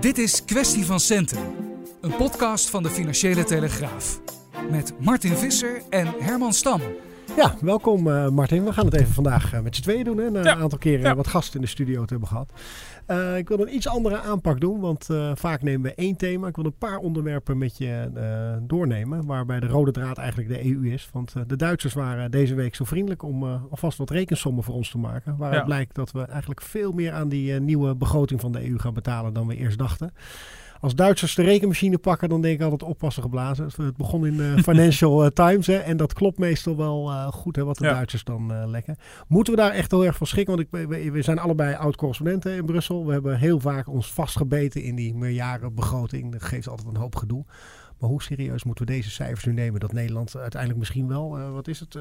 Dit is Kwestie van Centen, een podcast van de Financiële Telegraaf. Met Martin Visser en Herman Stam. Ja, welkom uh, Martin. We gaan het even vandaag uh, met z'n tweeën doen. Hè, na Ja. een aantal keren Ja. wat gasten in de studio te hebben gehad. Eh, ik wil een iets andere aanpak doen, want eh, vaak nemen we één thema. Ik wil een paar onderwerpen met je eh, doornemen, waarbij de rode draad eigenlijk de EU is. Want eh, de Duitsers waren deze week zo vriendelijk om eh, alvast wat rekensommen voor ons te maken. Waaruit Ja. blijkt dat we eigenlijk veel meer aan die eh, nieuwe begroting van de EU gaan betalen dan we eerst dachten. Als Duitsers de rekenmachine pakken, dan denk ik altijd oppassen geblazen. Het begon in eh, Financial eh, Times hè, en dat klopt meestal wel eh, goed hè, wat de Ja. Duitsers dan eh, lekken. Moeten we daar echt heel erg van schrikken? Want ik, we, we zijn allebei oud-correspondenten in Brussel. We hebben heel vaak ons vastgebeten in die meerjarenbegroting. Dat geeft altijd een hoop gedoe. Maar hoe serieus moeten we deze cijfers nu nemen? Dat Nederland uiteindelijk misschien wel, wat is het,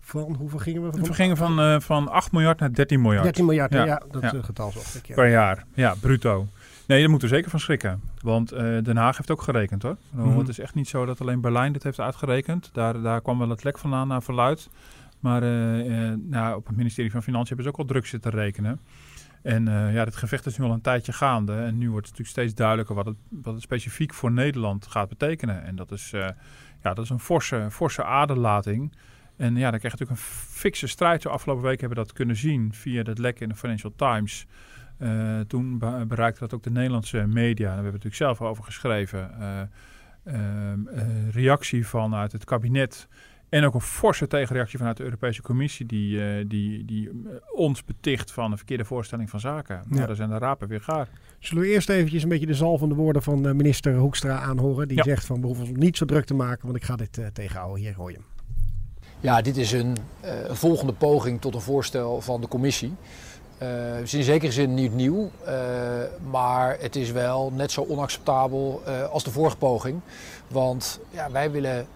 van hoeveel gingen we? We gingen van, van 8 miljard naar 13 miljard 13 miljard, ja, Ja, dat ja. getal zocht ik. Ja. per jaar. Ja, bruto. Nee, daar moeten we zeker van schrikken. Want eh, Den Haag heeft ook gerekend hoor. Mhm. Het is echt niet zo dat alleen Berlijn dit heeft uitgerekend. Daar, daar kwam wel het lek vandaan naar verluid. Maar eh, eh, nou, op het ministerie van Financiën hebben ze ook al druk zitten rekenen. En eh, ja, dit gevecht is nu al een tijdje gaande. En nu wordt het natuurlijk steeds duidelijker wat het, wat het specifiek voor Nederland gaat betekenen. En dat is, ja, dat is een forse, forse aderlating. En ja, dan krijg je natuurlijk een fikse strijd. De afgelopen week hebben we dat kunnen zien via het lek in de Financial Times. Eh, toen be- bereikte dat ook de Nederlandse media. Daar hebben we natuurlijk zelf over geschreven. Eh, ehm, eh, reactie vanuit het kabinet. En ook een forse tegenreactie vanuit de Europese Commissie. Die, eh, die, die ons beticht van een verkeerde voorstelling van zaken. Nou, daar zijn de rapen weer gaar. Zullen we eerst eventjes een beetje de zalvende woorden van minister Hoekstra aanhoren? Die Ja. zegt van we hoeven ons niet zo druk te maken, want ik ga dit tegenhouden. Hier hoor je hem. Ja, dit is een, eh, een volgende poging tot een voorstel van de commissie. Eh, het is in zekere zin niet nieuw, eh, maar het is wel net zo onacceptabel eh, als de vorige poging. Want ja, wij willen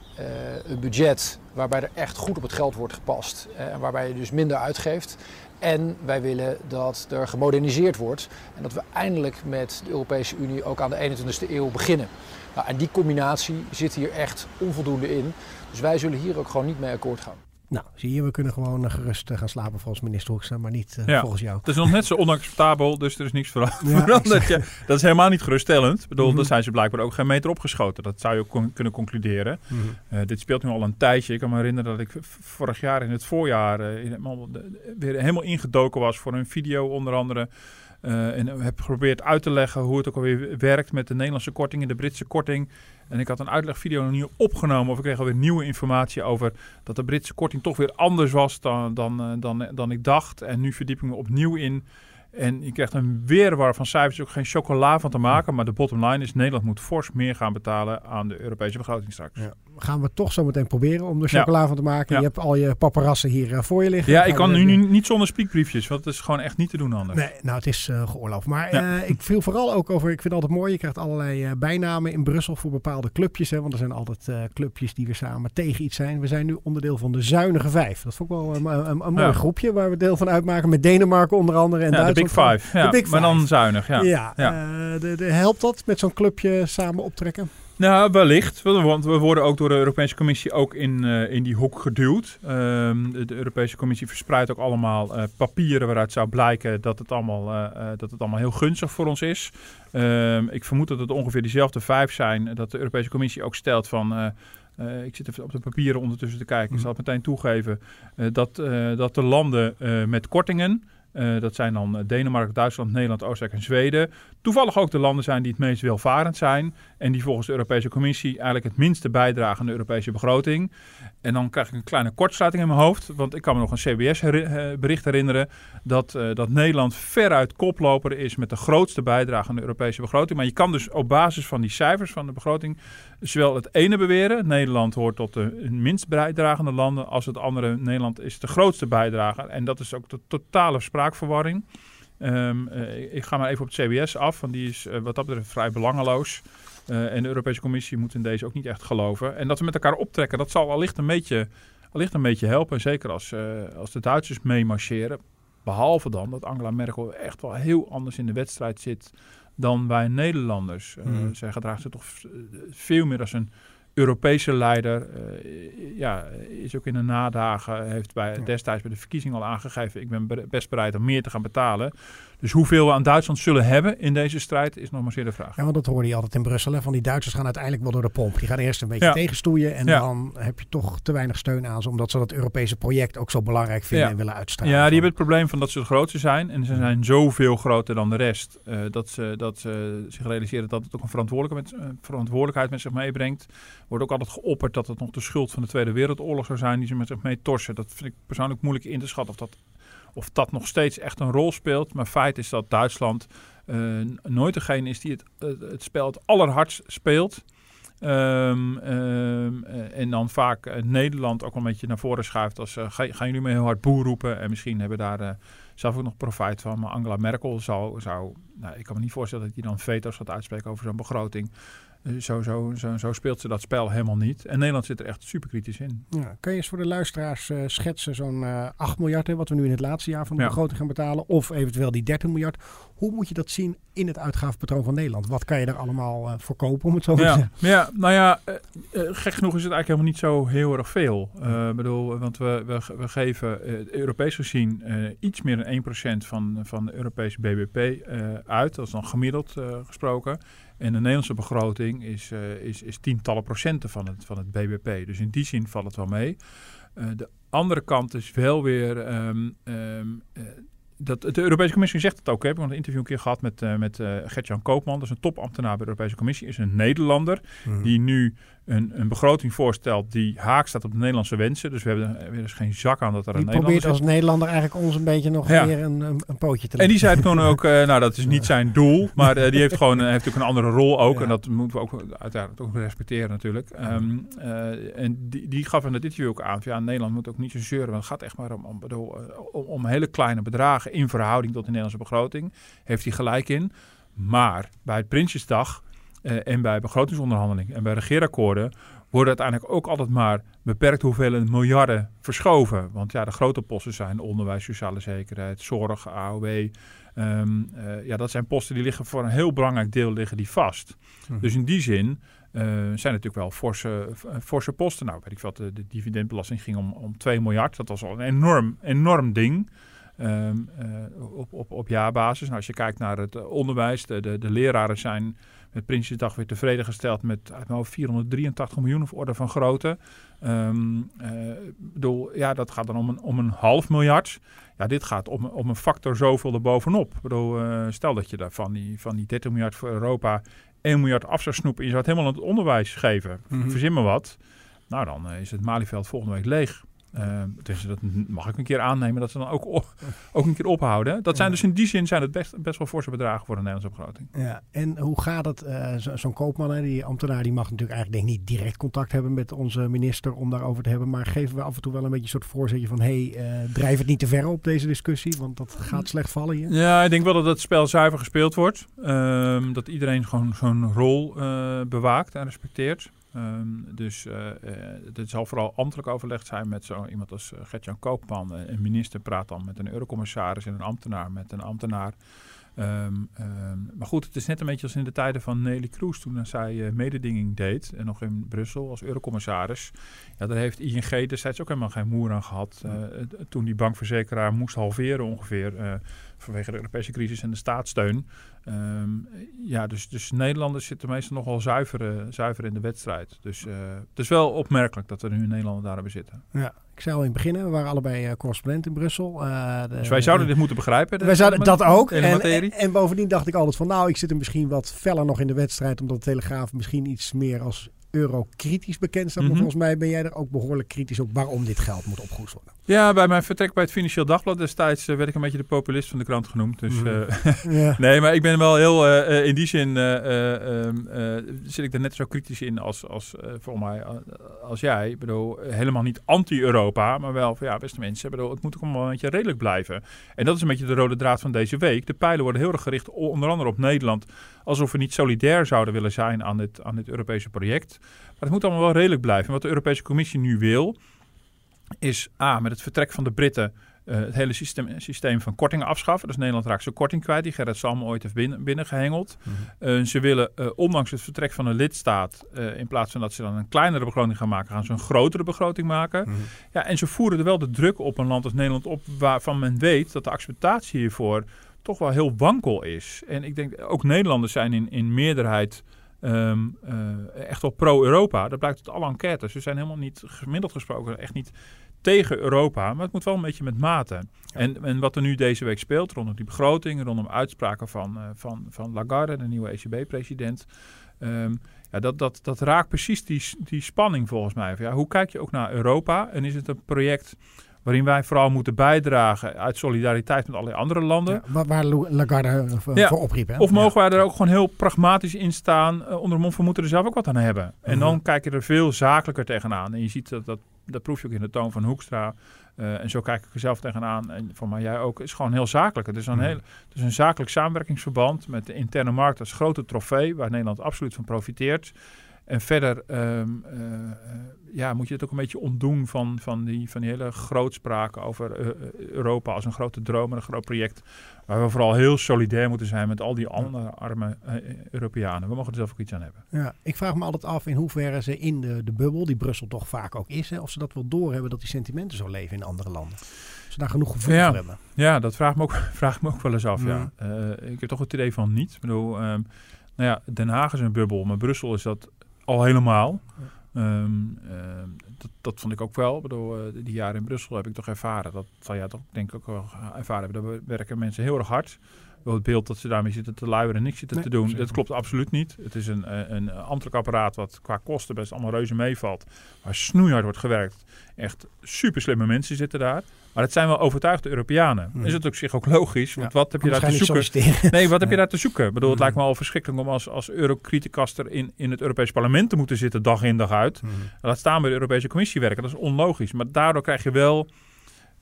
een budget waarbij er echt goed op het geld wordt gepast en waarbij je dus minder uitgeeft. En wij willen dat er gemoderniseerd wordt en dat we eindelijk met de Europese Unie ook aan de 21ste eeuw beginnen. Nou, en die combinatie zit hier echt onvoldoende in. Dus wij zullen hier ook gewoon niet mee akkoord gaan. Nou, zie je, we kunnen gewoon eh, gerust eh, gaan slapen volgens minister Hoekstra, maar niet eh, Ja. volgens jou. Het is nog net zo onacceptabel, dus er is niks veranderd. Ja, dat is helemaal niet geruststellend. Ik bedoel, daar zijn ze blijkbaar ook geen meter opgeschoten. Dat zou je ook kunnen concluderen. Mhm. Dit speelt nu al een tijdje. Ik kan me herinneren dat ik vorig jaar in het voorjaar in weer helemaal ingedoken was voor een video onder andere. Eh, en heb geprobeerd uit te leggen hoe het ook alweer werkt met de Nederlandse korting en de Britse korting. En ik had een uitlegvideo nog opgenomen of ik kreeg alweer nieuwe informatie over dat de Britse korting toch weer anders was dan, dan, eh, dan, dan ik dacht. En nu verdiep ik me opnieuw in. En je krijgt een weerwar van cijfers, ook geen chocola van te maken. Maar de bottom line is, Nederland moet fors meer gaan betalen aan de Europese begroting straks. Ja. Gaan we toch zo meteen proberen om er Ja. chocola van te maken. Ja. Je hebt al je paparazzen hier eh, voor je liggen. Ja, ik we kan nu niet, zonder spiekbriefjes, want het is gewoon echt niet te doen anders. Nee, nou het is eh geoorloofd. Maar Ja. eh, ik viel vooral ook over, ik vind het altijd mooi, je krijgt allerlei bijnamen in Brussel voor bepaalde clubjes. Hè, want er zijn altijd clubjes die weer samen tegen iets zijn. We zijn nu onderdeel van de Zuinige Vijf. Dat vond ik wel een, een, een mooi groepje waar we deel van uitmaken. Met Denemarken onder andere en ja, de Big Duitsland. Five. Ja, De Big Maar dan zuinig, ja. Ja, de, de, helpt dat met zo'n clubje samen optrekken? Nou, wellicht. Want we worden ook door de Europese Commissie ook in, eh, in die hoek geduwd. Ehm, de, Europese Commissie verspreidt ook allemaal eh, papieren waaruit zou blijken dat het, allemaal, eh, dat het allemaal heel gunstig voor ons is. Ehm, ik vermoed dat het ongeveer diezelfde vijf zijn. Dat de Europese Commissie ook stelt van... ik zit even op de papieren ondertussen te kijken. Ik zal het meteen toegeven. dat, dat de landen met kortingen... eh, dat zijn dan eh, Denemarken, Duitsland, Nederland, Oostenrijk en Zweden. Toevallig ook de landen zijn die het meest welvarend zijn. En die volgens de Europese Commissie eigenlijk het minste bijdragen aan de Europese begroting. En dan krijg ik een kleine kortsluiting in mijn hoofd. Want ik kan me nog een CBS-bericht herinneren. Dat, eh, dat Nederland veruit koploper is met de grootste bijdrage aan de Europese begroting. Maar je kan dus op basis van die cijfers van de begroting. Zowel het ene beweren, Nederland hoort tot de minst bijdragende landen, als het andere, Nederland is de grootste bijdrager. En dat is ook de totale spraakverwarring. Um, ik ga maar even op het CBS af, want die is wat dat betreft vrij belangeloos. Uh, en de Europese Commissie moet in deze ook niet echt geloven. En dat we met elkaar optrekken, dat zal allicht een beetje, allicht een beetje helpen. Zeker als, als de Duitsers meemarcheren. Behalve dan dat Angela Merkel echt wel heel anders in de wedstrijd zit dan wij Nederlanders. Mm. zij gedraagt zich toch veel meer als een Europese leider. Uh, ja, is ook in de nadagen, heeft bij, destijds bij de verkiezing al aangegeven... ik ben best bereid om meer te gaan betalen. Dus hoeveel we aan Duitsland zullen hebben in deze strijd is nog maar zeer de vraag. Ja, want dat hoorde je altijd in Brussel. Hè? Van die Duitsers gaan uiteindelijk wel door de pomp. Die gaan eerst een beetje tegenstoeien en dan heb je toch te weinig steun aan ze. Omdat ze dat Europese project ook zo belangrijk vinden en willen uitstralen. Ja, die hebben het probleem van dat ze het grootste zijn. En ze zijn zoveel groter dan de rest. Uh, dat, ze, dat ze zich realiseren dat het ook een verantwoordelijkheid met, uh, verantwoordelijkheid met zich meebrengt. Wordt ook altijd geopperd dat het nog de schuld van de Tweede Wereldoorlog zou zijn die ze met zich mee torsen. Dat vind ik persoonlijk moeilijk in te schatten of dat of dat nog steeds echt een rol speelt. Maar feit is dat Duitsland uh, nooit degene is die het, het, spel het allerhardst speelt. Um, um, en dan vaak uh, Nederland ook een beetje naar voren schuift als uh, ga, gaan jullie me heel hard boer roepen en misschien hebben daar zelf ook nog profijt van. Maar Angela Merkel zou, zou nou, ik kan me niet voorstellen dat hij dan veto's gaat uitspreken over zo'n begroting. Eh, zo, zo, zo, zo, speelt ze dat spel helemaal niet. En Nederland zit er echt super kritisch in. Ja, kan je eens voor de luisteraars uh, schetsen zo'n uh, eh, 8 miljard, hè, wat we nu in het laatste jaar van de begroting gaan betalen, of eventueel die 13 miljard. Hoe moet je dat zien in het uitgavenpatroon van Nederland? Wat kan je daar allemaal uh, voor kopen, om het zo te ja, zeggen? Ja, nou ja, gek genoeg is het eigenlijk helemaal niet zo heel erg veel. Bedoel, want we, we, we geven Europees gezien iets meer dan 1% van, van de Europese BBP uit. Dat is dan gemiddeld gesproken. En de Nederlandse begroting is, uh, is, is tientallen procenten van het, van het BBP. Dus in die zin valt het wel mee. Uh, de andere kant is wel weer um, um, uh, dat, de Europese Commissie zegt het ook. Hè. Ik heb een interview een keer gehad met, uh, met uh, Gert-Jan Koopman. Dat is een topambtenaar bij de Europese Commissie. Is een Nederlander mm. die nu een, een begroting voorstelt die haak staat op de Nederlandse wensen. Dus we hebben er dus geen zak aan dat er die een Nederlander probeert als Nederlander eigenlijk ons een beetje nog ja. weer een, een, een, pootje te leggen. En die zei toen ook, uh, nou dat is niet zijn doel. Maar uh, die heeft gewoon heeft ook een andere rol ook. Ja. En dat moeten we ook uiteraard ook respecteren natuurlijk. Um, uh, en die, die gaf in het interview ook aan. Van, ja, Nederland moet ook niet zo zeuren. Want het gaat echt maar om, om, om, om hele kleine bedragen in verhouding tot de Nederlandse begroting. Heeft hij gelijk in. Maar bij het Prinsjesdag uh, en bij begrotingsonderhandelingen en bij regeerakkoorden worden uiteindelijk ook altijd maar beperkt hoeveelheden miljarden verschoven. Want ja, de grote posten zijn onderwijs, sociale zekerheid, zorg, AOW. Um, uh, ja, dat zijn posten die liggen voor een heel belangrijk deel liggen die vast. Hm. Dus in die zin uh, zijn natuurlijk wel forse, forse posten. Nou, weet ik wat, de, de dividendbelasting ging om, om 2 miljard. Dat was al een enorm, enorm ding. Um, uh, op, op, op jaarbasis. Nou, als je kijkt naar het onderwijs, de, de, de leraren zijn met Prinsjesdag weer tevreden gesteld met uit mijn 483 miljoen of orde van grootte. Um, uh, bedoel, ja, dat gaat dan om een, om een half miljard. Ja, dit gaat om, om een factor zoveel erbovenop. Ik bedoel, uh, stel dat je daar van die, van die 30 miljard voor Europa 1 miljard af zou snoepen. En je zou het helemaal aan het onderwijs geven. Mm -hmm. Verzin me wat. Nou, dan uh, is het Malieveld volgende week leeg. Uh, dus dat mag ik een keer aannemen dat ze dan ook, ook een keer ophouden. Dat zijn ja. dus in die zin zijn het best, best wel forse bedragen voor een Nederlandse begroting. Ja, en hoe gaat het? Uh, Zo'n zo koopman, hè, die ambtenaar, die mag natuurlijk eigenlijk denk niet direct contact hebben met onze minister om daarover te hebben. Maar geven we af en toe wel een beetje een soort voorzetje van: hé, hey, uh, drijf het niet te ver op deze discussie, want dat gaat slecht vallen hier. Ja, ik denk wel dat het spel zuiver gespeeld wordt. Um, dat iedereen gewoon zo'n rol bewaakt en respecteert. Um, dus uh, uh, dit zal vooral ambtelijk overlegd zijn met zo iemand als uh, Gert-Jan Koopman. Een minister praat dan met een eurocommissaris en een ambtenaar met een ambtenaar. Um, um, maar goed, het is net een beetje als in de tijden van Nelly Kroes toen zij mededinging deed. En nog in Brussel als eurocommissaris. Ja, daar heeft ING destijds ook helemaal geen moer aan gehad. toen die bankverzekeraar moest halveren ongeveer vanwege de Europese crisis en de staatssteun. Um, ja, dus, dus Nederlanders zitten meestal nogal zuiver, zuiver in de wedstrijd. Dus uh, het is wel opmerkelijk dat er nu Nederlanders daar hebben zitten. Ja, ik zei al in het begin, we waren allebei uh, correspondent in Brussel. Uh, de, dus wij zouden dit moeten begrijpen? Wij zouden dat ook. En, en, en, bovendien dacht ik altijd van, nou, ik zit er misschien wat feller nog in de wedstrijd, omdat de Telegraaf misschien iets meer als eurokritisch bekend staat. Mhm. Maar volgens mij ben jij er ook behoorlijk kritisch op waarom dit geld moet opgehoest worden. Ja, bij mijn vertrek bij het Financieel Dagblad destijds eh, werd ik een beetje de populist van de krant genoemd. Dus Mhm. eh, Ja. nee, maar ik ben wel heel, eh, in die zin eh, eh, ehm, eh, zit ik er net zo kritisch in als, als voor mij, als jij. Ik bedoel, helemaal niet anti-Europa, maar wel van ja, beste mensen, ik bedoel, het moet ook een beetje redelijk blijven. En dat is een beetje de rode draad van deze week. De pijlen worden heel erg gericht, onder andere op Nederland, alsof we niet solidair zouden willen zijn aan dit, aan dit Europese project. Maar het moet allemaal wel redelijk blijven. En wat de Europese Commissie nu wil, is A, met het vertrek van de Britten eh, het hele systeem, systeem van kortingen afschaffen. Dus Nederland raakt zijn korting kwijt, die Gerrit Salm ooit heeft binnen, binnengehengeld. Eh, ze willen, eh, ondanks het vertrek van een lidstaat, in plaats van dat ze dan een kleinere begroting gaan maken, gaan ze een grotere begroting maken. Mhm. Ja, en ze voeren er wel de druk op een land als Nederland op, waarvan men weet dat de acceptatie hiervoor toch wel heel wankel is. En ik denk, ook Nederlanders zijn in, in meerderheid ehm, eh, echt wel pro-Europa. Dat blijkt uit alle enquêtes. Ze zijn helemaal niet, gemiddeld gesproken, echt niet tegen Europa. Maar het moet wel een beetje met mate. En, en wat er nu deze week speelt rondom die begroting, rondom uitspraken van, eh, van, van Lagarde, de nieuwe ECB-president. ehm, ja, dat, dat, dat raakt precies die, die spanning volgens mij. Van, Ja, hoe kijk je ook naar Europa? En is het een project waarin wij vooral moeten bijdragen uit solidariteit met allerlei andere landen? Ja, waar, Lagarde eh, voor, Ja. voor opriep. Hè? Of mogen Ja. wij er ook gewoon heel pragmatisch in staan, eh, onder de mond van moeten er zelf ook wat aan hebben. En Mhm. dan kijk je er veel zakelijker tegenaan. En je ziet dat, dat, dat proef je ook in de toon van Hoekstra. Eh, en zo kijk ik er zelf tegenaan. En van mij jij ook. is gewoon heel zakelijk. Het is een, Mhm. heel, het is een zakelijk samenwerkingsverband met de interne markt als grote trofee, waar Nederland absoluut van profiteert. En verder ehm, eh, ja, moet je het ook een beetje ontdoen van, van, die, van die hele grootspraken over eh, eh, Europa als een grote droom en een groot project. Waar we vooral heel solidair moeten zijn met al die andere arme Europeanen. We mogen er zelf ook iets aan hebben. Ja, ik vraag me altijd af in hoeverre ze in de, de bubbel, die Brussel toch vaak ook is, hè, of ze dat wel doorhebben dat die sentimenten zo leven in andere landen. Of ze daar genoeg gevoel Ja. voor hebben. Ja, dat vraag ik me ook, vraag me ook wel eens af. Ja. Ja. Eh, ik heb toch het idee van niet. Ik bedoel, ehm, nou ja, Den Haag is een bubbel, maar Brussel is dat al helemaal. Ehm, ehm, dat, dat vond ik ook wel. Ik eh, die jaren in Brussel heb ik toch ervaren. Dat zal jij toch denk ik ook wel ervaren hebben. Daar werken mensen heel erg hard. Wel Het beeld dat ze daarmee zitten te luieren en niks zitten Nee, te doen, dat klopt absoluut niet. Het is een, eh, een ambtelijk apparaat wat qua kosten best allemaal reuze meevalt. Waar snoeihard wordt gewerkt. Echt super slimme mensen zitten daar. Maar het zijn wel overtuigde Europeanen. Hmm. Is het op zich ook logisch? Want Ja, wat heb je daar te zoeken? Nee, wat heb je daar te zoeken? Ik bedoel, het Mhm. lijkt me al verschrikkelijk om als, als eurocritikaster in, in het Europees Parlement te moeten zitten, dag in dag uit. Mhm. Laat staan bij de Europese Commissie werken. Dat is onlogisch. Maar daardoor krijg je wel,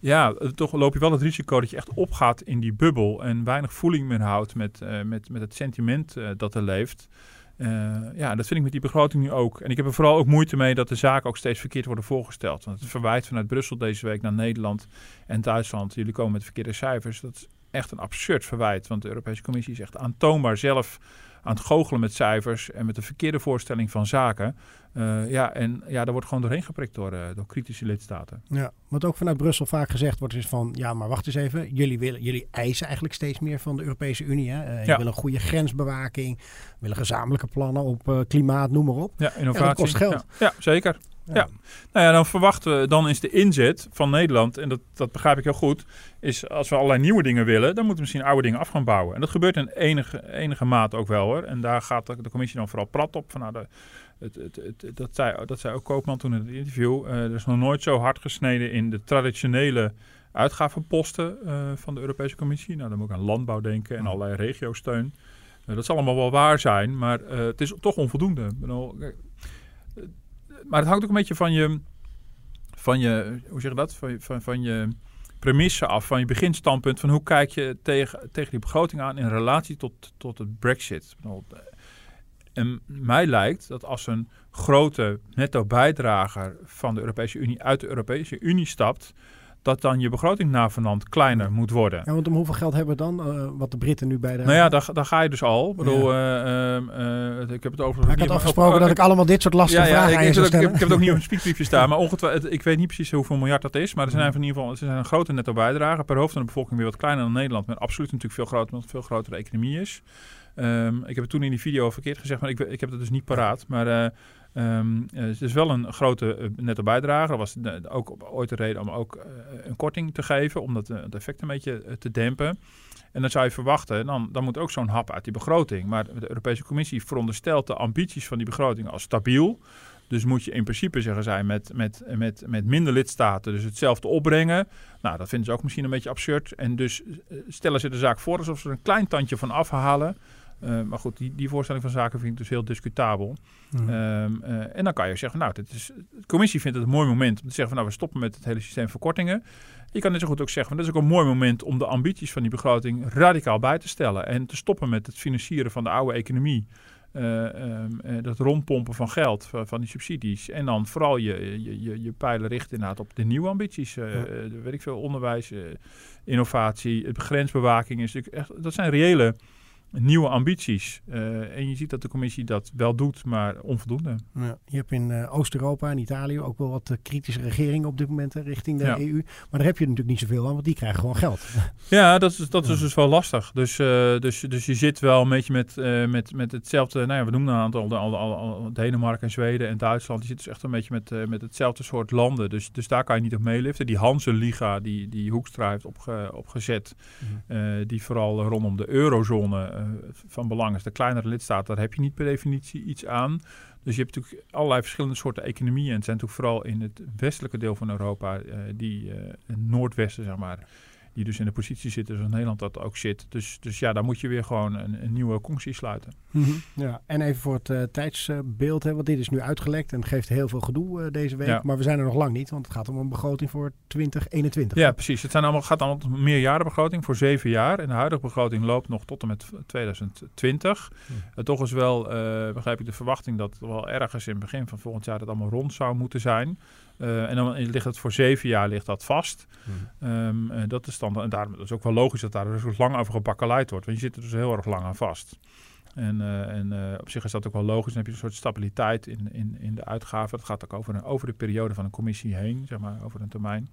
ja, eh, toch loop je wel het risico dat je echt opgaat in die bubbel en weinig voeling meer houdt met, eh, met, met het sentiment eh, dat er leeft. Ja, dat vind ik met die begroting nu ook. En ik heb er vooral ook moeite mee dat de zaken ook steeds verkeerd worden voorgesteld. Want het verwijt vanuit Brussel deze week naar Nederland en Duitsland. Jullie komen met verkeerde cijfers. Dat is echt een absurd verwijt. Want de Europese Commissie is echt aantoonbaar zelf aan het goochelen met cijfers en met de verkeerde voorstelling van zaken. Eh, ja, en ja, daar wordt gewoon doorheen geprikt door, eh, door kritische lidstaten. Ja, wat ook vanuit Brussel vaak gezegd wordt is van, ja, maar wacht eens even. Jullie, willen, jullie eisen eigenlijk steeds meer van de Europese Unie. Hè? Je Ja. wil een goede grensbewaking, willen gezamenlijke plannen op klimaat, noem maar op. Ja, innovatie. kost geld. Ja, ja, zeker. Ja. Nou ja, dan verwachten we, dan is de inzet van Nederland, en dat, dat begrijp ik heel goed, is als we allerlei nieuwe dingen willen, dan moeten we misschien oude dingen af gaan bouwen. En dat gebeurt in enige, enige mate ook wel hoor. En daar gaat de, de commissie dan vooral prat op. Van, nou, de, het, het, het, dat, zei, dat zei ook Koopman toen in het interview. Eh, er is nog nooit zo hard gesneden in de traditionele uitgavenposten eh, van de Europese Commissie. Nou, dan moet ik aan landbouw denken en allerlei regiosteun. Uh, dat zal allemaal wel waar zijn, maar uh, het is toch onvoldoende. Ik bedoel, uh, maar het hangt ook een beetje van je, van je hoe zeg je dat? Van van, van je premisse af, van je beginstandpunt. Van hoe kijk je tegen, tegen die begroting aan in relatie tot, tot het Brexit. Bedoel, en mij lijkt dat als een grote netto bijdrager van de Europese Unie uit de Europese Unie stapt, dat dan je begroting navenant kleiner moet worden. Ja, want om hoeveel geld hebben we dan? Uh, wat de Britten nu bij de... Nou ja, daar, daar ga je dus al. Ik bedoel, ja. uh, uh, ik heb het over... ik had afgesproken dat ik allemaal dit soort lastige ja, ja, vragen ik, ik, zou ik, heb het ook niet op een speakbriefje staan, maar ongetwijfeld, ik weet niet precies hoeveel miljard dat is, maar er zijn in ieder geval er zijn een grote netto bijdrage per hoofd van de bevolking weer wat kleiner dan Nederland, maar absoluut natuurlijk veel groter, omdat het veel grotere economie is. Um, ik heb het toen in die video verkeerd gezegd, maar ik, ik heb het dus niet paraat. Maar Ehm, het is wel een grote netto bijdrage. Dat was ook ooit de reden om ook een korting te geven, om dat, het effect een beetje te dempen. En dan zou je verwachten, dan, dan moet ook zo'n hap uit die begroting. Maar de Europese Commissie veronderstelt de ambities van die begroting als stabiel. Dus moet je in principe zeggen zij met, met, met, met minder lidstaten dus hetzelfde opbrengen. Nou, dat vinden ze ook misschien een beetje absurd. En dus eh, stellen ze de zaak voor alsof ze er een klein tandje van afhalen. Uh, maar goed, die, die voorstelling van zaken vind ik dus heel discutabel. Mm. en dan kan je zeggen, nou, dit is, de commissie vindt het een mooi moment om te zeggen van nou, we stoppen met het hele systeem verkortingen. Je kan net zo goed ook zeggen, van, dat is ook een mooi moment om de ambities van die begroting radicaal bij te stellen. En te stoppen met het financieren van de oude economie. Uh, um, dat rondpompen van geld, van, van, die subsidies. En dan vooral je, je, je, je pijlen richten inderdaad op de nieuwe ambities. Uh, ja. weet ik veel, onderwijs, innovatie, grensbewaking. Is natuurlijk echt, dat zijn reële nieuwe ambities. Uh, en je ziet dat de commissie dat wel doet, maar onvoldoende. Ja, je hebt in uh, Oost-Europa en Italië ook wel wat uh, kritische regeringen op dit moment richting de ja. EU. Maar daar heb je natuurlijk niet zoveel aan, want die krijgen gewoon geld. Ja, dat is, dat is dus wel lastig. Dus, dus, dus je zit wel een beetje met, met, met hetzelfde. Nou ja, we noemen een aantal al, al, al, Denemarken en Zweden en Duitsland. Die zitten dus echt een beetje met, met hetzelfde soort landen. Dus, dus daar kan je niet op meeliften. Die Hanse-liga die, die Hoekstra heeft opge, opgezet, mm. die vooral rondom de eurozone van belang is. De kleinere lidstaten, daar heb je niet per definitie iets aan. Dus je hebt natuurlijk allerlei verschillende soorten economieën. En het zijn natuurlijk vooral in het westelijke deel van Europa, uh, die uh, noordwesten, zeg maar, die dus in de positie zitten zoals Nederland dat ook zit. Dus, dus ja, daar moet je weer gewoon een, een nieuwe conctie sluiten. Mm -hmm. Ja, en even voor het uh, tijdsbeeld, hè, want dit is nu uitgelekt en geeft heel veel gedoe uh, deze week. Ja. Maar we zijn er nog lang niet, want het gaat om een begroting voor 2021. Ja, precies. Het zijn allemaal, gaat allemaal om meerjarenbegroting voor zeven jaar. En de huidige begroting loopt nog tot en met 2020. Mm. Uh, toch is wel, begrijp ik, de verwachting dat wel ergens in het begin van volgend jaar dat allemaal rond zou moeten zijn. Uh, en dan ligt het voor zeven jaar ligt dat vast. Mm. Um, uh, dat is dan, en daarom is het ook wel logisch dat daar dus lang over gebakkeleid wordt. Want je zit er dus heel erg lang aan vast. En, uh, en op zich is dat ook wel logisch. Dan heb je een soort stabiliteit in, in, in de uitgaven. Dat gaat ook over, een, over de periode van een commissie heen, zeg maar, over een termijn.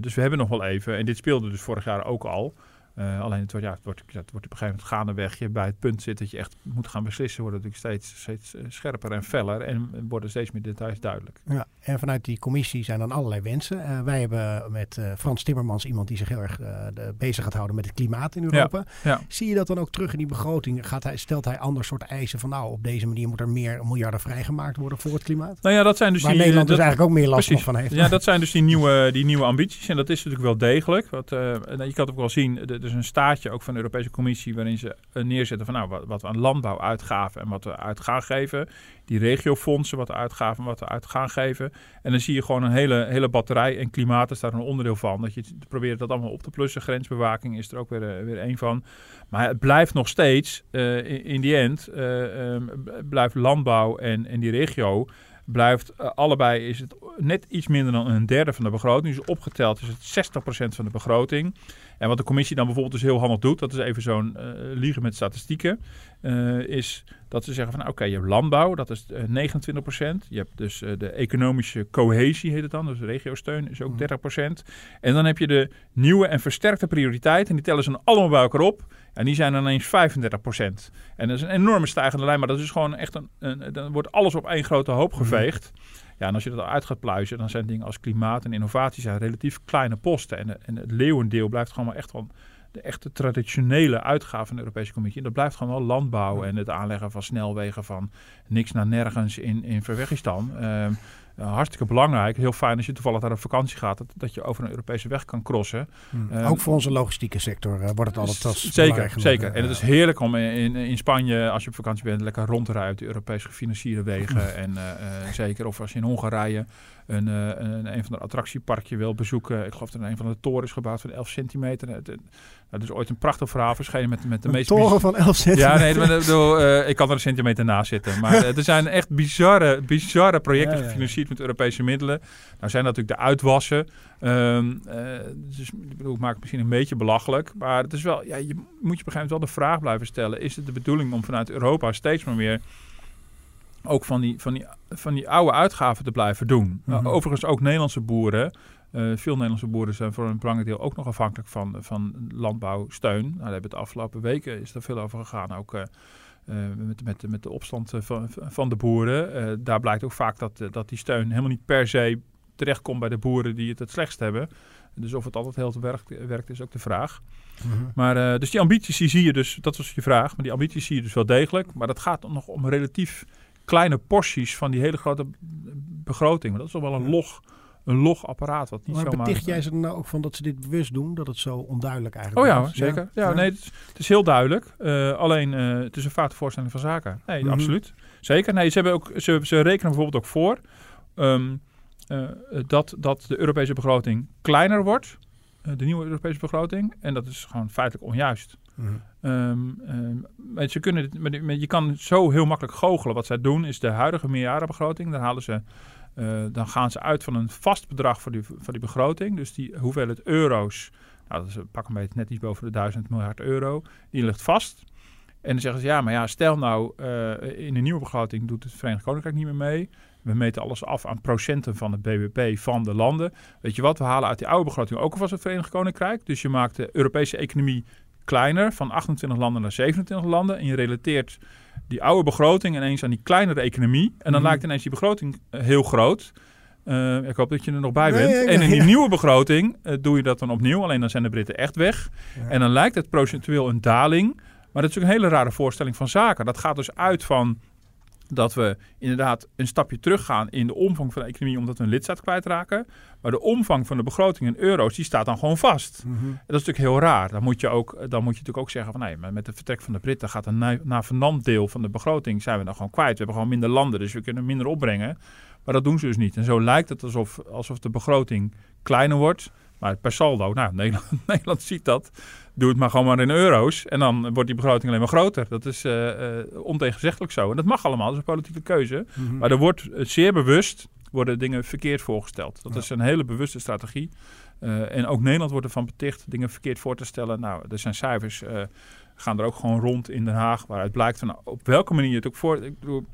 dus we hebben nog wel even, en dit speelde dus vorig jaar ook al. Alleen het wordt, ja, het wordt, het wordt op een gegeven moment gaandeweg je bij het punt zit dat je echt moet gaan beslissen, wordt het natuurlijk steeds, steeds eh, scherper en feller en worden steeds meer details duidelijk. Ja, en vanuit die commissie zijn dan allerlei wensen. Uh, wij hebben met uh, Frans Timmermans iemand die zich heel erg de, bezig gaat houden met het klimaat in Europa. Ja, ja. Zie je dat dan ook terug in die begroting? Gaat hij, stelt hij ander soort eisen van nou, op deze manier moet er meer miljarden vrijgemaakt worden voor het klimaat? Nou ja, dat zijn dus Waar die, Nederland dat, dus eigenlijk ook meer last precies. van heeft. Ja, dat zijn dus die nieuwe, die nieuwe ambities en dat is natuurlijk wel degelijk. Wat, je kan het ook wel zien, er is een staatje ook van de Europese Commissie waarin ze neerzetten van nou, wat, wat we aan landbouw uitgaven en wat we uit gaan geven. Die regiofondsen, wat we uitgaven en wat we uit gaan geven. En dan zie je gewoon een hele, hele batterij en klimaat is daar een onderdeel van. Dat je probeert dat allemaal op te plussen. Grensbewaking is er ook weer, weer een van. Maar het blijft nog steeds, uh, in, die end, uh, um, blijft landbouw en, en die regio blijft allebei is het net iets minder dan een derde van de begroting. Dus opgeteld is het 60% van de begroting. En wat de commissie dan bijvoorbeeld dus heel handig doet, dat is even zo'n uh, liegen met statistieken, uh, is dat ze zeggen van oké, okay, je hebt landbouw, dat is 29%. Je hebt dus de economische cohesie heet het dan, dus regiosteun is ook 30%. En dan heb je de nieuwe en versterkte prioriteiten en die tellen ze dan allemaal bij elkaar op. En die zijn dan ineens 35 procent. En dat is een enorme stijgende lijn, maar dat is gewoon echt een, een dan wordt alles op één grote hoop geveegd. Ja, en als je dat uit gaat pluizen, dan zijn dingen als klimaat en innovatie zijn relatief kleine posten. En, en het leeuwendeel blijft gewoon wel echt van de echte traditionele uitgaven van de Europese Commissie. En dat blijft gewoon wel landbouw en het aanleggen van snelwegen van niks naar nergens in, in Verwegistan. Um, uh, hartstikke belangrijk. Heel fijn als je toevallig daar op vakantie gaat, dat, dat je over een Europese weg kan crossen. Hmm. Um, ook voor onze logistieke sector uh, wordt het altijd als Zeker, zeker. En het is heerlijk om in, in Spanje, als je op vakantie bent, lekker rond te rijden op de Europees gefinancierde wegen. en zeker, of als je in Hongarije een, een, een van de attractieparkje wil bezoeken. Ik geloof dat er een van de torens gebouwd van 11 centimeter. Het, nou, er is ooit een prachtig verhaal verschenen met, met de een meest... toren van 11 centimeter? Ja, nee, maar, bedoel, uh, ik kan er een centimeter naast zitten. Maar uh, er zijn echt bizarre, bizarre projecten ja, ja, ja. gefinancierd met Europese middelen. Nou zijn natuurlijk de uitwassen. Um, uh, dus ik bedoel, ik maak het misschien een beetje belachelijk. Maar het is wel, ja, je moet je op een gegeven moment wel de vraag blijven stellen. Is het de bedoeling om vanuit Europa steeds maar meer ook van die, van die, van die oude uitgaven te blijven doen? Mm -hmm. overigens ook Nederlandse boeren... Uh, veel Nederlandse boeren zijn voor een belangrijk deel ook nog afhankelijk van, van landbouwsteun. Nou, daar hebben de afgelopen weken is er veel over gegaan. Ook uh, met, met, met de opstand van, van de boeren. daar blijkt ook vaak dat, dat die steun helemaal niet per se terechtkomt bij de boeren die het het slechtst hebben. Dus of het altijd heel te werkt, werkt is ook de vraag. Mhm. Maar, dus die ambities die zie je dus, dat was je vraag, maar die ambities zie je dus wel degelijk. Maar dat gaat nog om relatief kleine porties van die hele grote begroting. Maar dat is toch wel een log een logapparaat wat niet maar zomaar... beticht jij ze er nou ook van dat ze dit bewust doen? Dat het zo onduidelijk eigenlijk oh, ja, is? zeker. Ja, nee, het is, het is, heel duidelijk. Uh, alleen, uh, het is een foute voorstelling van zaken. Nee, mm absoluut. Zeker. Nee, ze, hebben ook, ze, ze rekenen bijvoorbeeld ook voor um, uh, dat, dat de Europese begroting kleiner wordt. de nieuwe Europese begroting. En dat is gewoon feitelijk onjuist. Mm ze kunnen, je kan zo heel makkelijk goochelen. Wat zij doen is de huidige meerjarenbegroting. Daar halen ze uh, dan gaan ze uit van een vast bedrag voor die, voor die begroting. Dus die hoeveelheid euro's, nou, dat is pak een beetje net iets boven de 1000 miljard euro, die ligt vast. En dan zeggen ze, ja, maar ja, stel nou, uh, in de nieuwe begroting doet het Verenigd Koninkrijk niet meer mee. We meten alles af aan procenten van het BBP van de landen. Weet je wat, we halen uit die oude begroting ook alvast het Verenigd Koninkrijk. Dus je maakt de Europese economie kleiner, van 28 landen naar 27 landen. En je relateert die oude begroting ineens aan die kleinere economie. En dan mm. lijkt ineens die begroting eh, heel groot. Uh, ik hoop dat je er nog bij bent. en in die nieuwe begroting uh, doe je dat dan opnieuw. Alleen dan zijn de Britten echt weg. En dan lijkt het procentueel een daling. Maar dat is ook een hele rare voorstelling van zaken. Dat gaat dus uit van dat we inderdaad een stapje teruggaan in de omvang van de economie omdat we een lidstaat kwijtraken. Maar de omvang van de begroting in euro's, die staat dan gewoon vast. Mhm. En dat is natuurlijk heel raar. Dan moet je, ook, dan moet je natuurlijk ook zeggen van nee, maar met het vertrek van de Britten gaat een navenant deel van de begroting zijn we dan gewoon kwijt. We hebben gewoon minder landen, dus we kunnen minder opbrengen. Maar dat doen ze dus niet. En zo lijkt het alsof, alsof de begroting kleiner wordt. Maar per saldo, nou, Nederland, Nederland ziet dat. Doe het maar gewoon maar in euro's. En dan wordt die begroting alleen maar groter. Dat is uh, uh, ontegenzeggelijk zo. En dat mag allemaal, dat is een politieke keuze. Mhm. Maar er wordt uh, zeer bewust worden dingen verkeerd voorgesteld. Dat is een hele bewuste strategie. en ook Nederland wordt ervan beticht dingen verkeerd voor te stellen. Nou, er zijn cijfers, gaan er ook gewoon rond in Den Haag. Waaruit blijkt van op welke manier je het ook voor... Ik bedoel,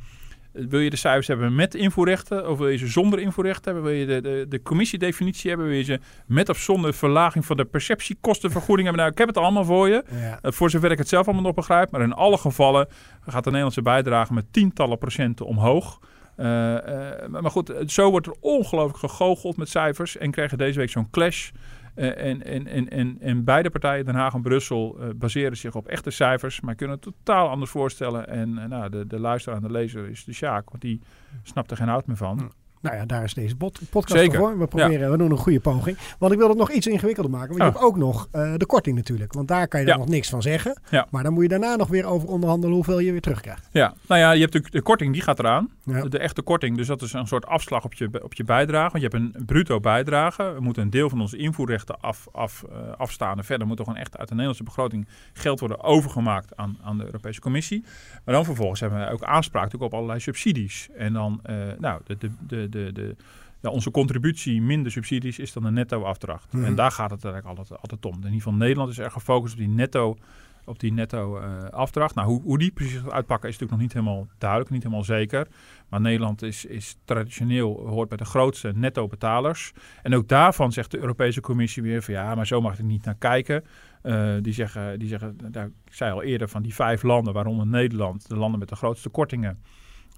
wil je de cijfers hebben met invoerrechten of wil je ze zonder invoerrechten hebben? Wil je de, de, de commissiedefinitie hebben? Wil je ze met of zonder verlaging van de perceptiekostenvergoeding hebben? Nou, ik heb het allemaal voor je. Ja. voor zover ik het zelf allemaal nog begrijp. Maar in alle gevallen gaat de Nederlandse bijdrage met tientallen procenten omhoog. Uh, uh, maar goed, zo wordt er ongelooflijk gegoocheld met cijfers. En krijgen deze week zo'n clash en, en, en, en, en beide partijen, Den Haag en Brussel, uh, baseren zich op echte cijfers, maar kunnen het totaal anders voorstellen. En uh, nou, de, de luisteraar en de lezer is de Sjaak, want die snapt er geen hout meer van. Nou ja, daar is deze podcast Zeker. voor. We proberen, we doen een goede poging. Want ik wil het nog iets ingewikkelder maken. Want je hebt ook nog uh, de korting natuurlijk. Want daar kan je ja. nog niks van zeggen. Ja. Maar dan moet je daarna nog weer over onderhandelen hoeveel je weer terugkrijgt. Ja, nou ja, je hebt de, de korting, die gaat eraan. De, de, echte korting, dus dat is een soort afslag op je, op je bijdrage. Want je hebt een bruto bijdrage. We moeten een deel van onze invoerrechten af, af, uh, afstaan. En verder moet er gewoon echt uit de Nederlandse begroting geld worden overgemaakt aan, aan de Europese Commissie. Maar dan vervolgens hebben we ook aanspraak op allerlei subsidies. En dan, uh, nou, de, de, de, de, de ja, onze contributie minder subsidies is dan de netto-afdracht. En mhm. daar gaat het eigenlijk altijd, altijd om. In ieder geval Nederland is erg gefocust op die netto, op die netto uh, afdracht. Nou, hoe, hoe die precies gaat uitpakken is natuurlijk nog niet helemaal duidelijk, niet helemaal zeker. Maar Nederland is, is traditioneel hoort bij de grootste netto-betalers. En ook daarvan zegt de Europese Commissie weer van ja, maar zo mag ik niet naar kijken. Uh, die zeggen, die zeggen daar, ik zei al eerder van die vijf landen, waaronder Nederland, de landen met de grootste kortingen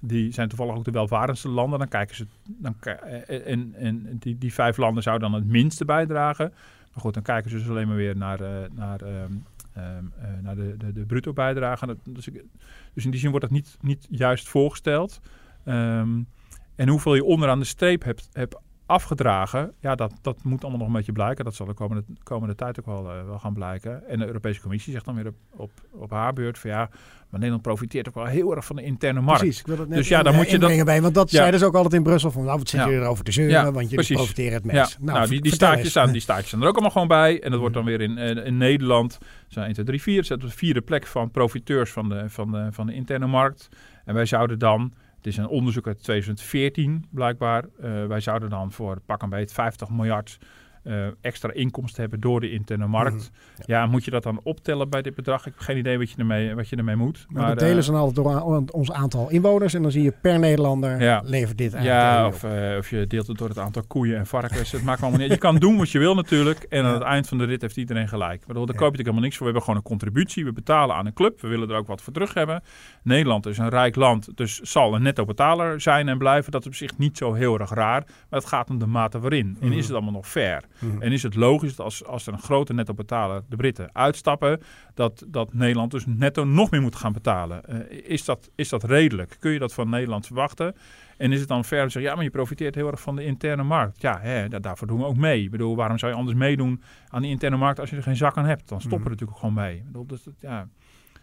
die zijn toevallig ook de welvarendste landen. Dan kijken ze. Dan, eh, en en die, die vijf landen zouden dan het minste bijdragen. Maar goed, dan kijken ze dus alleen maar weer naar, naar, uh, naar de, de, de bruto bijdrage. Dus, dus, in die zin wordt dat niet, niet juist voorgesteld. Um, en hoeveel je onderaan de streep hebt, hebt afgedragen, ja, dat, dat moet allemaal nog een beetje blijken. Dat zal de komende, komende tijd ook wel, uh, wel gaan blijken. En de Europese Commissie zegt dan weer op, op, op haar beurt van ja, maar Nederland profiteert ook wel heel erg van de interne markt. Precies, ik wil het net dus ja, dan moet je dat bij, want dat ja. zeiden ze ook altijd in Brussel van nou, wat zit je erover te zeuren, ja, want jullie profiteren het meest. Ja. Nou, nou die, die staatjes staan, die staatjes staan er ook allemaal gewoon bij. En dat wordt dan weer in, in, in Nederland, zijn 1, 2, 3, 4, zet op de vierde plek van profiteurs van de, van de, van de interne markt. En wij zouden dan is een onderzoek uit 2014 blijkbaar. Uh, wij zouden dan voor pak een beet 50 miljard eh, extra inkomsten hebben door de interne markt. Mhm. Ja. moet je dat dan optellen bij dit bedrag? Ik heb geen idee wat je ermee, wat je ermee moet. Maar, dat delen eh, ze dan altijd door aan- ons aantal inwoners. En dan zie je per Nederlander Ja. levert dit eigenlijk Ja, of, eh, of je deelt het door het aantal koeien en varkens. Het maakt allemaal niet. Je kan doen wat je wil natuurlijk. En aan het eind van de rit heeft iedereen gelijk. Bedoel, daar koop je natuurlijk helemaal niks voor. We hebben gewoon een contributie. We betalen aan een club. We willen er ook wat voor terug hebben. Nederland is een rijk land. Dus zal een netto betaler zijn en blijven. Dat is op zich niet zo heel erg raar. Maar het gaat om de mate waarin. En Mhm. is het allemaal nog fair? Mhm. En is het logisch dat als, als er een grote netto betaler, de Britten, uitstappen, dat, dat Nederland dus netto nog meer moet gaan betalen? Eh, is, dat, is dat redelijk? Kun je dat van Nederland verwachten? En is het dan te zeggen, ja, maar je profiteert heel erg van de interne markt. Ja, hè, da- daarvoor doen we ook mee. Ik bedoel, waarom zou je anders meedoen aan die interne markt als je er geen zak aan hebt? Dan stoppen we Mhm. natuurlijk ook gewoon mee. Ik bedoel, dat- ja,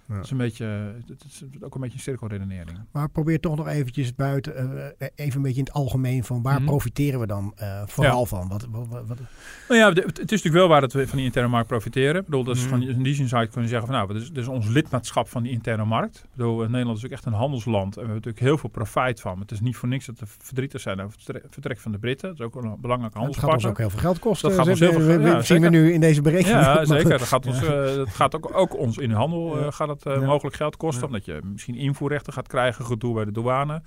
Ja. dat is een beetje, het is ook een beetje een cirkelredenering. Maar probeer toch nog eventjes buiten, eh, even een beetje in het algemeen van waar Mhm. profiteren we dan eh, vooral van? Wat, wat, wat, Nou ja, de- het is natuurlijk wel waar dat we van die interne markt profiteren. Ik bedoel, dat is Mhm. van, in die zin zou je kunnen zeggen van nou, dat is, dat is ons lidmaatschap van die interne markt. Ik bedoel, eh, Nederland is natuurlijk echt een handelsland en we hebben natuurlijk heel veel profijt van. Maar het is niet voor niks dat we verdrietig zijn over het vertrek- van de Britten. Dat is ook een belangrijke het gaat ons handelspartner. ook heel veel geld kosten. Dat gaat ons Zeg, heel veel we- geld- we- ja, zien we nu in deze berekening. Ja, zeker. Dat gaat, ons, eh, dat gaat ook, ook ons in de handel eh, gaat het, eh, Ja. mogelijk geld kosten. Ja. Omdat je misschien invoerrechten gaat krijgen, gedoe bij de douane.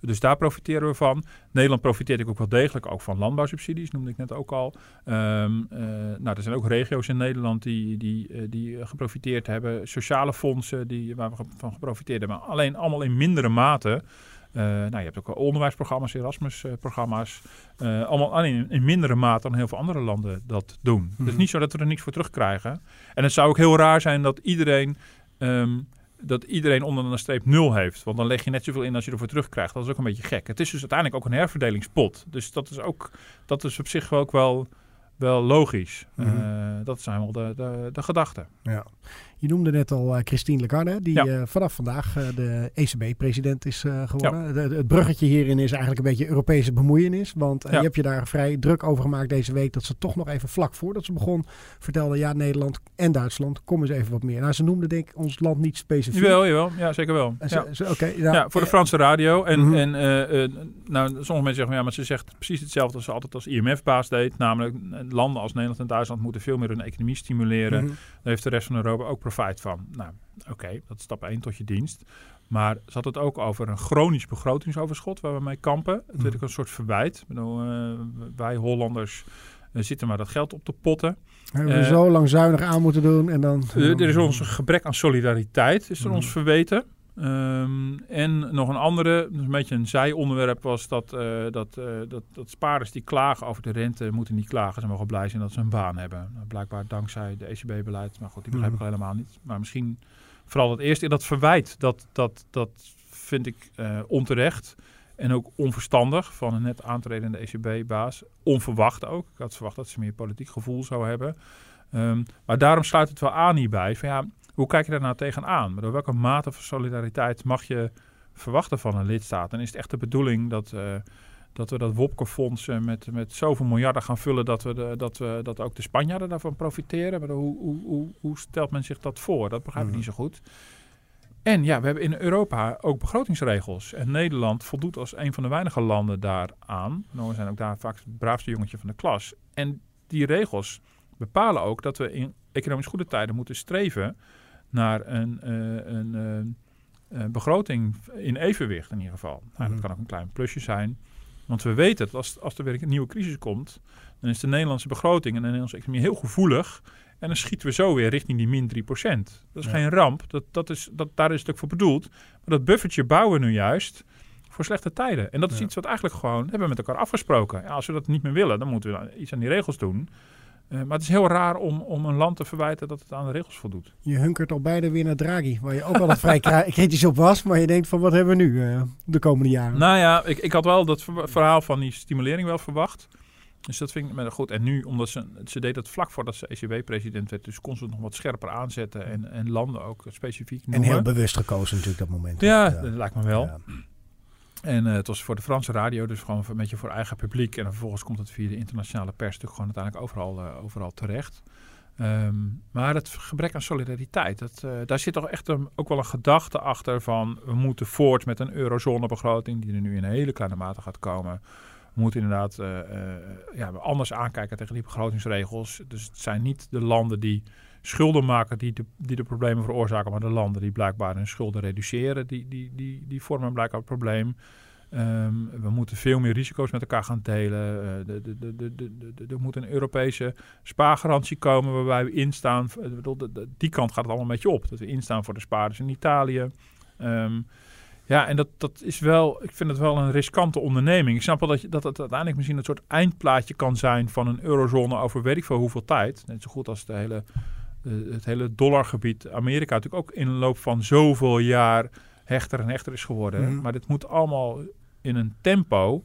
Dus daar profiteren we van. Nederland profiteert ook wel degelijk ook van landbouwsubsidies, noemde ik net ook al. Ehm, eh, nou, er zijn ook regio's in Nederland die, die, eh, die geprofiteerd hebben. Sociale fondsen die, waar we van geprofiteerd hebben. Maar alleen allemaal in mindere mate. Nou, je hebt ook onderwijsprogramma's, Erasmus-programma's. Allemaal alleen in, in mindere mate dan heel veel andere landen dat doen. Het is Mhm. niet zo dat we er niks voor terugkrijgen. En het zou ook heel raar zijn dat iedereen, ehm, dat iedereen onder een streep nul heeft. Want dan leg je net zoveel in als je ervoor terugkrijgt. Dat is ook een beetje gek. Het is dus uiteindelijk ook een herverdelingspot. Dus dat is, ook, dat is op zich ook wel, wel logisch. Mhm. Eh, dat zijn wel de, de, de gedachten. Ja. Je noemde net al eh, Christine Lagarde, die Ja. eh, vanaf vandaag eh, de ECB-president is geworden. De- het bruggetje hierin is eigenlijk een beetje Europese bemoeienis. Want Ja. je hebt je daar vrij druk over gemaakt deze week dat ze toch nog even vlak voordat ze begon vertelde, ja, Nederland en Duitsland, kom eens even wat meer. Nou, ze noemde denk ik ons land niet specifiek. Jawel, jawel. Ja, zeker wel. Ze- Oké, Ja, nou, voor de Franse radio. En, Mhm. en nou, sommige mensen zeggen, ja, maar ze zegt precies hetzelfde als ze altijd als IMF-baas deed. Namelijk, landen als Nederland en Duitsland moeten veel meer hun economie stimuleren. mhm. Daar heeft de rest van Europa ook profijt van. Nou, oké, dat is stap 1 tot je dienst. Maar ze had het ook over een chronisch begrotingsoverschot waar we mee kampen. Het Mhm. werd ook een soort verwijt. Ik bedoel, eh, wij Hollanders eh, zitten maar dat geld op te potten. Hebben we Eh, zo lang zuinig aan moeten doen en dan... Er is ons een gebrek aan solidariteit, is er Mhm. ons verweten. Ehm, en nog een andere, een beetje een zijonderwerp was dat, eh, dat, eh, dat, dat spaarders die klagen over de rente moeten niet klagen. Ze mogen blij zijn dat ze een baan hebben. Nou, blijkbaar dankzij de ECB-beleid. Maar goed, die begrijp ik Mhm. helemaal niet. Maar misschien vooral dat eerste, dat verwijt, dat, dat, dat vind ik eh, onterecht. En ook onverstandig van een net aantredende ECB-baas. Onverwacht ook. Ik had verwacht dat ze meer politiek gevoel zou hebben. Ehm, maar daarom sluit het wel aan hierbij. Van ja, hoe kijk je daar nou tegenaan? Door welke mate van solidariteit mag je verwachten van een lidstaat? En is het echt de bedoeling dat, eh, dat we dat Wopke-fonds met, met zoveel miljarden gaan vullen... dat, we de, dat, we, dat ook de Spanjaarden daarvan profiteren? Maar hoe, hoe, hoe, hoe stelt men zich dat voor? Dat begrijp ik Mhm. niet zo goed. En ja, we hebben in Europa ook begrotingsregels. En Nederland voldoet als een van de weinige landen daaraan. Nou, we zijn ook daar vaak het braafste jongetje van de klas. En die regels bepalen ook dat we in economisch goede tijden moeten streven naar een, eh, een eh, eh, begroting in evenwicht in ieder geval. Nou, Mhm. dat kan ook een klein plusje zijn. Want we weten dat als, als er weer een nieuwe crisis komt, dan is de Nederlandse begroting en de Nederlandse economie heel gevoelig. En dan schieten we zo weer richting die min 3%. Dat is Ja. geen ramp. Dat, dat is, dat, daar is het ook voor bedoeld. Maar dat buffertje bouwen we nu juist voor slechte tijden. En dat is Ja. iets wat eigenlijk gewoon hebben we met elkaar afgesproken. Ja, als we dat niet meer willen, dan moeten we iets aan die regels doen. Eh, maar het is heel raar om, om een land te verwijten dat het aan de regels voldoet. Je hunkert al beide weer naar Draghi, waar je ook altijd vrij kritisch op was. Maar je denkt van wat hebben we nu eh, de komende jaren? Nou ja, ik, ik had wel dat ver- verhaal van die stimulering wel verwacht. Dus dat vind ik maar goed. En nu, omdat ze, ze deed dat vlak voordat ze ECB-president werd, dus kon ze het nog wat scherper aanzetten en, en landen ook specifiek en noemen. heel bewust gekozen natuurlijk dat moment. ja, dat lijkt me wel. Ja. En eh, het was voor de Franse radio, dus gewoon een beetje voor eigen publiek. En vervolgens komt het via de internationale pers natuurlijk gewoon uiteindelijk overal, eh, overal terecht. Ehm, maar het gebrek aan solidariteit, dat, eh, daar zit toch echt een, ook wel een gedachte achter van we moeten voort met een eurozonebegroting die er nu in een hele kleine mate gaat komen. We moeten inderdaad ja, anders aankijken tegen die begrotingsregels. Dus het zijn niet de landen die schulden maken die de, die de problemen veroorzaken, maar de landen die blijkbaar hun schulden reduceren, die, die, die, die vormen blijkbaar het probleem. Um, we moeten veel meer risico's met elkaar gaan delen. Uh, er moet een Europese spaargarantie komen waarbij we instaan. Bedoel, die kant gaat het allemaal een beetje op. Dat we instaan voor de spaarders in Italië. Um, ja, en dat, dat is wel, ik vind het wel een riskante onderneming. Ik snap wel dat, je, dat het uiteindelijk misschien een soort eindplaatje kan zijn van een eurozone over weet ik veel hoeveel tijd. Net zo goed als de hele, het hele dollargebied. Amerika natuurlijk ook in de loop van zoveel jaar hechter en hechter is geworden. Mhm. Maar dit moet allemaal in een tempo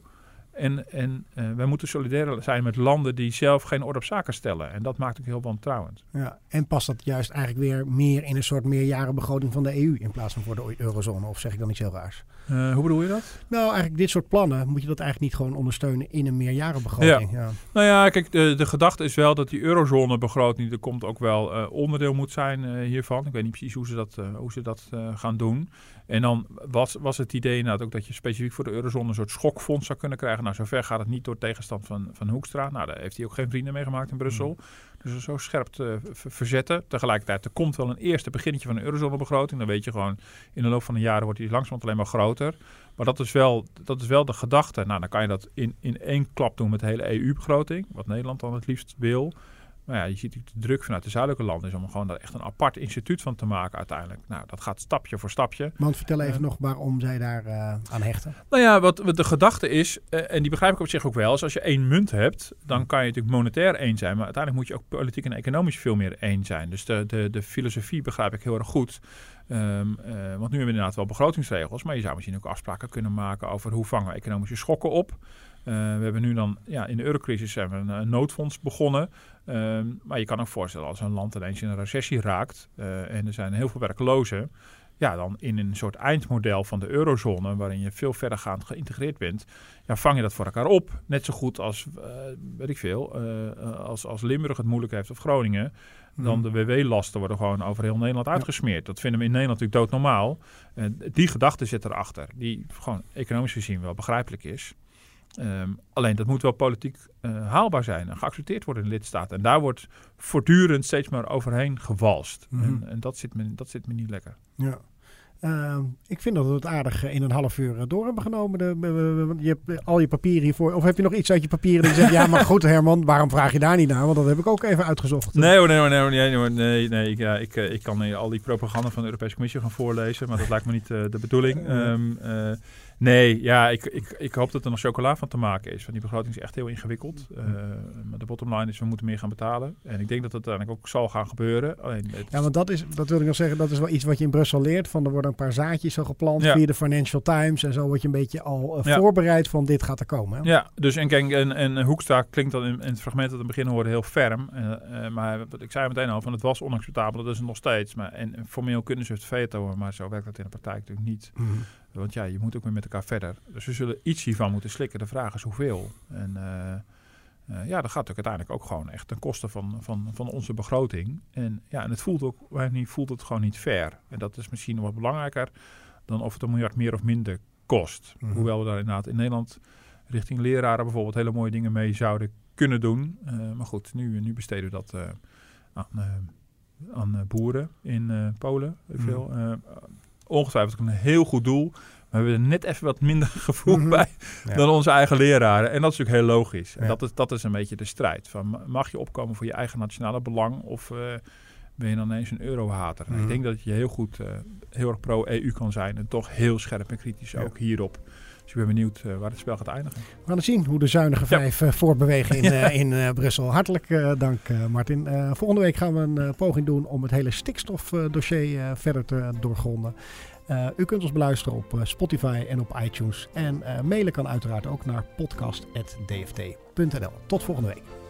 en, en uh, wij moeten solidair zijn met landen die zelf geen orde op zaken stellen. En dat maakt ook heel wantrouwend. Ja, en past dat juist eigenlijk weer meer in een soort meerjarenbegroting van de EU in plaats van voor de eurozone? Of zeg ik dan iets heel raars? Uh, hoe bedoel je dat? Nou, eigenlijk dit soort plannen moet je dat eigenlijk niet gewoon ondersteunen in een meerjarenbegroting. Ja. ja. Nou ja, kijk, de, de gedachte is wel dat die eurozonebegroting, er komt ook wel uh, onderdeel moet zijn hiervan. Ik weet niet precies hoe ze dat, hoe ze dat gaan doen. En dan was, was het idee inderdaad ook dat je specifiek voor de eurozone een soort schokfonds zou kunnen krijgen. Nou, zover gaat het niet door tegenstand van, van Hoekstra. Nou, daar heeft hij ook geen vrienden mee gemaakt in Brussel. Mm. Dus zo scherp te verzetten. Tegelijkertijd, er komt wel een eerste beginnetje van een eurozonebegroting. Dan weet je gewoon, in de loop van de jaren wordt die langzamerhand alleen maar groter. Maar dat is wel, dat is wel de gedachte. Nou, dan kan je dat in, in één klap doen met de hele EU-begroting. Wat Nederland dan het liefst wil. Maar ja, je ziet de druk vanuit de zuidelijke landen is om gewoon daar echt een apart instituut van te maken uiteindelijk. Nou, dat gaat stapje voor stapje. Want vertel even nog waarom zij daar uh, aan hechten. Nou ja, wat, wat de gedachte is, uh, en die begrijp ik op zich ook wel, is als je één munt hebt, dan kan je natuurlijk monetair één zijn. Maar uiteindelijk moet je ook politiek en economisch veel meer één zijn. Dus de, de, de filosofie begrijp ik heel erg goed. Um, uh, want nu hebben we inderdaad wel begrotingsregels, maar je zou misschien ook afspraken kunnen maken over hoe vangen we economische schokken op. Uh, we hebben nu dan, ja, in de eurocrisis zijn we een, een noodfonds begonnen. Uh, maar je kan ook voorstellen als een land ineens in een recessie raakt uh, en er zijn heel veel werklozen. Ja, dan in een soort eindmodel van de eurozone, waarin je veel verdergaand geïntegreerd bent, ja, vang je dat voor elkaar op. Net zo goed als, weet ik veel, als, als Limburg het moeilijk heeft of Groningen, dan mhm. de WW-lasten worden gewoon over heel Nederland uitgesmeerd. Dat vinden we in Nederland natuurlijk doodnormaal. die gedachte zit erachter, die gewoon economisch gezien wel begrijpelijk is. Um, alleen dat moet wel politiek uh, haalbaar zijn en geaccepteerd worden in de lidstaten. En daar wordt voortdurend steeds maar overheen gewalst. Mm -hmm. en, en dat, zit me, dat zit me niet lekker. Ja. Uh, ik vind dat we het aardig in een half uur door hebben genomen. De, je hebt al je papieren hiervoor. Of heb je nog iets uit je papieren die zegt... ja, maar goed Herman, waarom vraag je daar niet naar? Want dat heb ik ook even uitgezocht. Nee nee nee, nee, nee, nee, nee, ik, ja, ik, eh, ik kan al die propaganda van de Europese Commissie gaan voorlezen. Maar dat lijkt me niet uh, de bedoeling. Um, Nee, ja, ik, ik, ik hoop dat er nog chocola van te maken is. Want die begroting is echt heel ingewikkeld. Uh, maar de bottom line is, we moeten meer gaan betalen. En ik denk dat dat uiteindelijk ook zal gaan gebeuren. Alleen Ja, want dat is, dat wil ik nog zeggen, dat is wel iets wat je in Brussel leert. Van er worden een paar zaadjes zo geplant ja. via de Financial Times. En zo word je een beetje al uh, ja. voorbereid van dit gaat er komen. Hè? Ja, dus en, en, en Hoekstra klinkt dan in, in, het fragment dat het begin hoorde heel ferm. Uh, maar ik zei meteen al, van het was onacceptabel. Dat is het nog steeds. Maar, en, en formeel kunnen ze het veto, maar zo werkt dat in de praktijk natuurlijk niet. Mm -hmm. Want ja, je moet ook weer met elkaar verder. Dus we zullen iets hiervan moeten slikken. De vraag is hoeveel. En uh, uh, ja, dat gaat ook uiteindelijk ook gewoon echt ten koste van, van, van onze begroting. En ja, en het voelt ook, wij voelt het gewoon niet fair. En dat is misschien wat belangrijker dan of het een miljard meer of minder kost. Mm -hmm. Hoewel we daar inderdaad in Nederland richting leraren bijvoorbeeld hele mooie dingen mee zouden kunnen doen. Uh, maar goed, nu, nu besteden we dat aan, aan boeren in Polen. Veel. Mm -hmm ongetwijfeld een heel goed doel. Maar we hebben er net even wat minder gevoel mm -hmm. bij ja. dan onze eigen leraren. En dat is natuurlijk heel logisch. En ja. dat, is, dat is een beetje de strijd. Van, mag je opkomen voor je eigen nationale belang of uh, ben je dan ineens een eurohater? Mm -hmm. Ik denk dat je heel goed, uh, heel erg pro-EU kan zijn en toch heel scherp en kritisch ja. ook hierop. Dus ik ben benieuwd uh, waar het spel gaat eindigen. We gaan het zien hoe de zuinige vijf ja. voortbewegen in, uh, in Brussel. Hartelijk dank Martin. volgende week gaan we een poging doen om het hele stikstofdossier verder te doorgronden. u kunt ons beluisteren op Spotify en op iTunes. En mailen kan uiteraard ook naar podcast.dft.nl. Tot volgende week.